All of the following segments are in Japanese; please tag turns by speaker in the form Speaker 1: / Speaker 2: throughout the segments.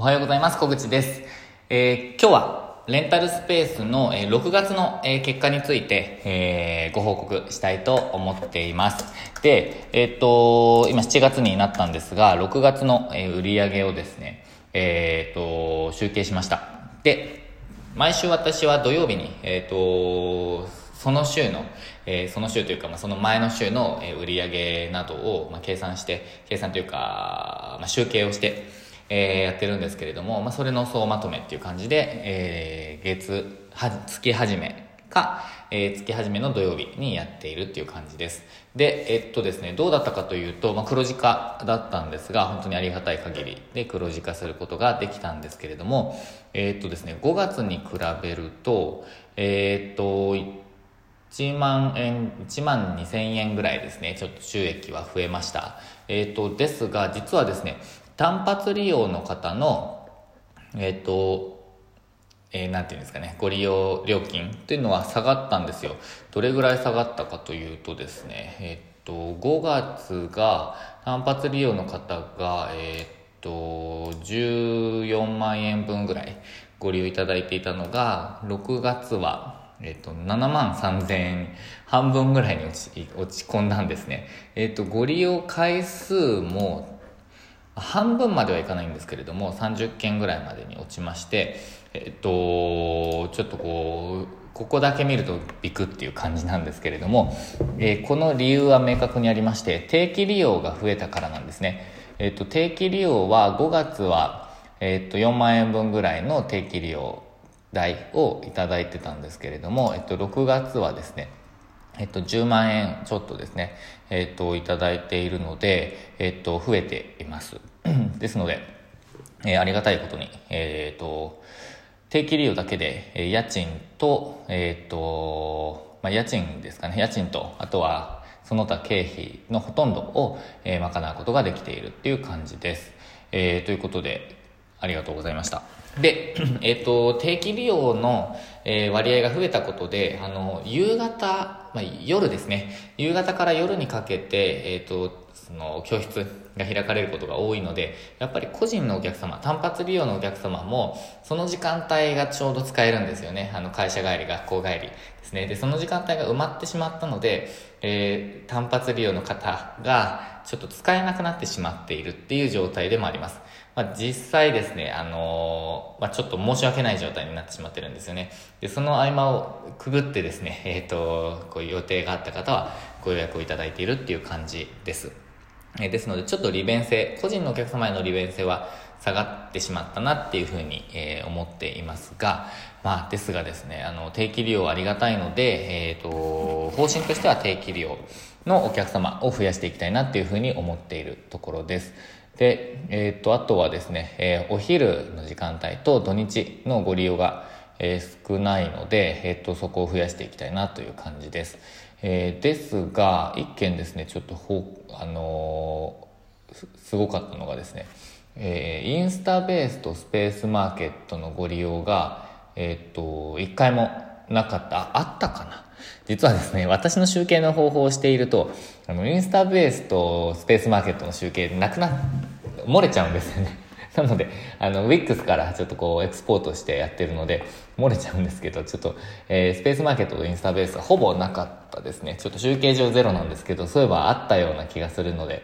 Speaker 1: おはようございます。小口です。えー今日はレンタルスペースの、え6月の、え結果について、えご報告したいと思っています。で、えっと、今7月になったんですが、6月の、え売り上げをですね、えっと、集計しました。で、毎週私は土曜日に、えっ、と、その週の、えーその週というか、まあ、その前の週の、え売り上げなどを、まあ、計算して、計算というか、まあ、集計をして、えーやってるんですけれども、まあ、それの総まとめっていう感じで、えー月、は、月始めか、えー月始めの土曜日にやっているっていう感じです。で、えっとですね、どうだったかというと、まあ、黒字化だったんですが、本当にありがたい限りで黒字化することができたんですけれども、えっとですね、5月に比べると、えっと、1万円、1万2000円ぐらいですね、ちょっと収益は増えました。えっ、と、ですが、実はですね、単発利用の方の、えっ、と、えーなんていうんですかね、ご利用料金っていうのは下がったんですよ。どれぐらい下がったかというとですね、えっ、と、5月が単発利用の方が、えっ、と、14万円分ぐらいご利用いただいていたのが、6月は、えっと、7万3000円、半分ぐらいに落ち落ち込んだんですね。えっと、ご利用回数も、半分まではいかないんですけれども、30件ぐらいまでに落ちまして、えっと、ちょっとこう、ここだけ見るとビクっていう感じなんですけれども、えーこの理由は明確にありまして、定期利用が増えたからなんですね。えっと、定期利用は5月は、えっと、4万円分ぐらいの定期利用代をいただいてたんですけれども、えっと、6月はですね、えっと、10万円ちょっとですね、えっと、いただいているので、えっと、増えています。ですので、えーありがたいことに、えっと、定期利用だけで、えー家賃と、えっと、まあ、家賃ですかね、家賃と、あとは、その他経費のほとんどを、えー賄うことができているっていう感じです。えーということで、ありがとうございました。で、えっ、と、定期利用の、えー割合が増えたことで、あの、夕方、まあ、夜ですね。夕方から夜にかけて、えっ、と、その、教室が開かれることが多いので、やっぱり個人のお客様、単発利用のお客様も、その時間帯がちょうど使えるんですよね。あの、会社帰り、学校帰りですね。で、その時間帯が埋まってしまったので、え単発利用の方が、ちょっと使えなくなってしまっているっていう状態でもあります。まあ、実際ですね、あのーまあ、ちょっと申し訳ない状態になってしまってるんですよね。で、その合間をくぐってですね、えっ、と、こういう予定があった方はご予約をいただいているっていう感じです。えですので、ちょっと利便性、個人のお客様への利便性は下がってしまったなっていうふうに、えー思っていますが、まあ、ですがですね、あの、定期利用ありがたいので、えっ、と、方針としては定期利用のお客様を増やしていきたいなっていうふうに思っているところです。で、えっ、と、あとはですね、えーお昼の時間帯と土日のご利用が、えー少ないので、えっ、と、そこを増やしていきたいなという感じです。えーですが、一件ですね、ちょっとほ、あのすごかったのがですね、えーインスタベースとスペースマーケットのご利用が、えっ、と、一回もなかった、ああったかな？実はですね、私の集計の方法をしていると、あの、インスタベースとスペースマーケットの集計なくなっ、漏れちゃうんですよね。なので、あの、Wix からちょっとこう、エクスポートしてやってるので、漏れちゃうんですけど、ちょっと、えースペースマーケットとインスタベースはほぼなかったですね。ちょっと集計上ゼロなんですけど、そういえばあったような気がするので、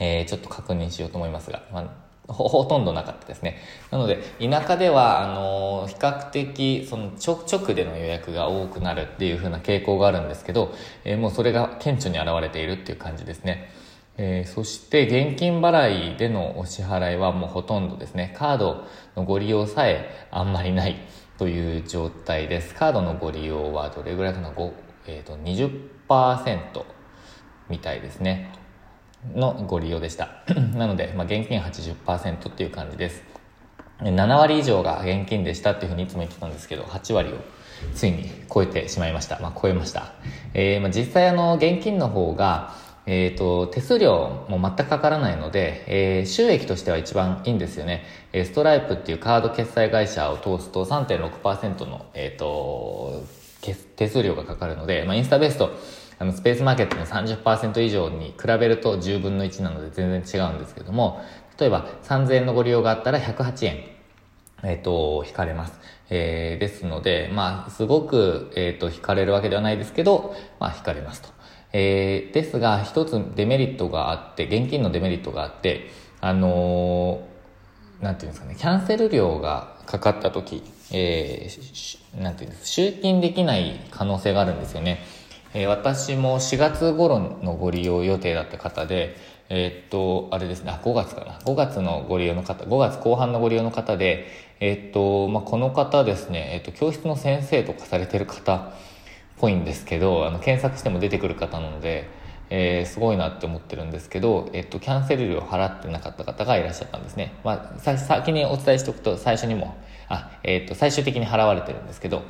Speaker 1: えーちょっと確認しようと思いますが、まあ、ほほとんどなかったですね。なので、田舎では、あのー比較的、その直、直での予約が多くなるっていう風な傾向があるんですけど、えーもうそれが顕著に現れているっていう感じですね。えーそして、現金払いでのお支払いはもうほとんどですね、カードのご利用さえあんまりないという状態です。カードのご利用はどれぐらいかな、えっ、と、20%みたいですね。のご利用でした。なので、まあ、現金80%っていう感じです。7割以上が現金でしたっていうふうにいつも言ってたんですけど、8割をついに超えてしまいました。まあ、超えました。えーまあ、実際あの、現金の方が、えっ、と、手数料も全くかからないので、えー収益としては一番いいんですよね。えストライプっていうカード決済会社を通すと3.6%の、えっ、と、手数料がかかるので、まあ、インスタベースとあのスペースマーケットの30%以上に比べると10分の1なので全然違うんですけども、例えば3000円のご利用があったら108円、えっ、ー、と、引かれます。えー、ですので、まあ、すごく、えっ、ー、と、引かれるわけではないですけど、まあ、引かれますと。えー、ですが、一つデメリットがあって、現金のデメリットがあって、あのー、なんていうんですかね、キャンセル料がかかった時、えー、なんていうんです集金できない可能性があるんですよね。えー、私も4月頃のご利用予定だった方で、えー、っと、あれですね、あ、5月かな。5月のご利用の方、5月後半のご利用の方で、えー、っと、まあ、この方ですね、えっと、教室の先生とかされてる方ぽいんですけど、あの、検索しても出てくる方なので、えー、すごいなって思ってるんですけど、えっと、キャンセル料払ってなかった方がいらっしゃったんですね。まあ、先にお伝えしておくと、最初にも、あ、えっと、最終的に払われてるんですけど、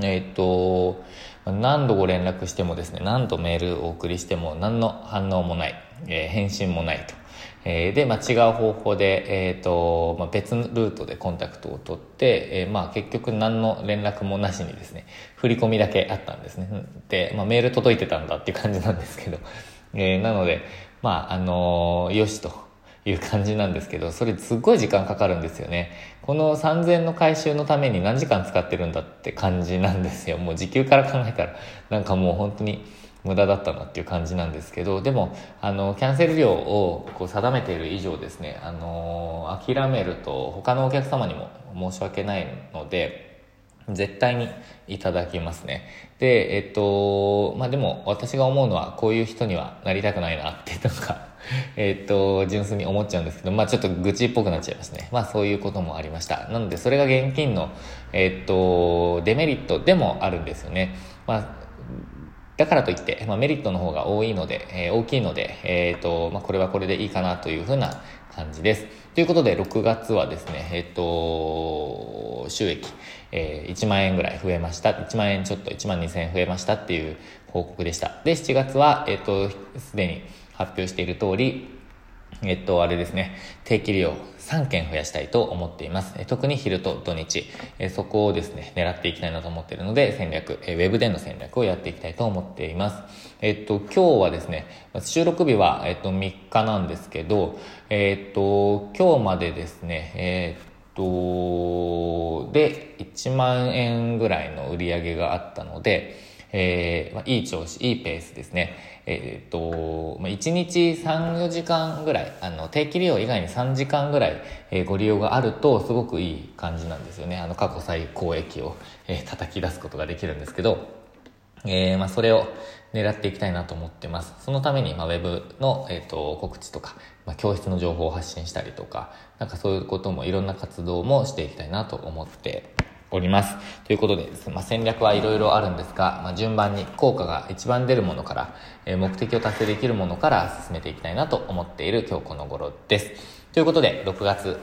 Speaker 1: えっと、何度ご連絡してもですね、何度メールをお送りしても何の反応もない、えー、返信もないと。えー、で、まあ、違う方法で、えっ、ー、と、まあ、別ルートでコンタクトを取って、えー、まあ、結局何の連絡もなしにですね、振り込みだけあったんですね。で、まあ、メール届いてたんだっていう感じなんですけど、えー、なので、まあ、あのー、よしと。いう感じなんですけど、それすっごい時間かかるんですよね。この3000の回収のために何時間使ってるんだって感じなんですよ。もう時給から考えたら、なんかもう本当に無駄だったなっていう感じなんですけど、でも、あの、キャンセル料をこう定めている以上ですね、あの、諦めると他のお客様にも申し訳ないので、絶対にいただきますね。で、えっと、まあ、でも私が思うのはこういう人にはなりたくないなっていうのがえっと、純粋に思っちゃうんですけど、まあちょっと愚痴っぽくなっちゃいますね。まあそういうこともありました。なのでそれが現金の、えっと、デメリットでもあるんですよね。まあだからといって、まあ、メリットの方が多いので、えー、大きいので、えっ、ー、と、まあ、これはこれでいいかなというふうな感じです。ということで、6月はですね、えっ、ー、と、収益、え、1万円ぐらい増えました。1万円ちょっと1万2000円増えましたっていう報告でした。で、7月は、えっ、と、すでに発表している通り、えっと、あれですね、定期利用3件増やしたいと思っています。特に昼と土日、そこをですね、狙っていきたいなと思っているので、戦略、ウェブでの戦略をやっていきたいと思っています。えっと、今日はですね、収録日は、えっと、3日なんですけど、えっと、今日までですね、えっと、で、1万円ぐらいの売り上げがあったので、えー、まあ、いい調子、いいペースですね。えっ、と、まあ、1日3、4時間ぐらい、あの、定期利用以外に3時間ぐらい、えー、ご利用があると、すごくいい感じなんですよね。あの、過去最高益を、えー、叩き出すことができるんですけど、えー、まあ、それを狙っていきたいなと思ってます。そのために、まあ、ウェブの、えっ、と、告知とか、まあ、教室の情報を発信したりとか、なんかそういうことも、いろんな活動もしていきたいなと思っております。ということでです、ねまあ、戦略はいろいろあるんですが、まあ、順番に効果が一番出るものから、えー、目的を達成できるものから進めていきたいなと思っている今日この頃です。ということで、6月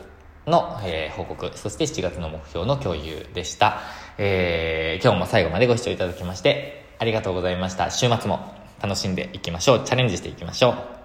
Speaker 1: の、えー、報告、そして7月の目標の共有でした。えー、今日も最後までご視聴いただきまして、ありがとうございました。週末も楽しんでいきましょう。チャレンジしていきましょう。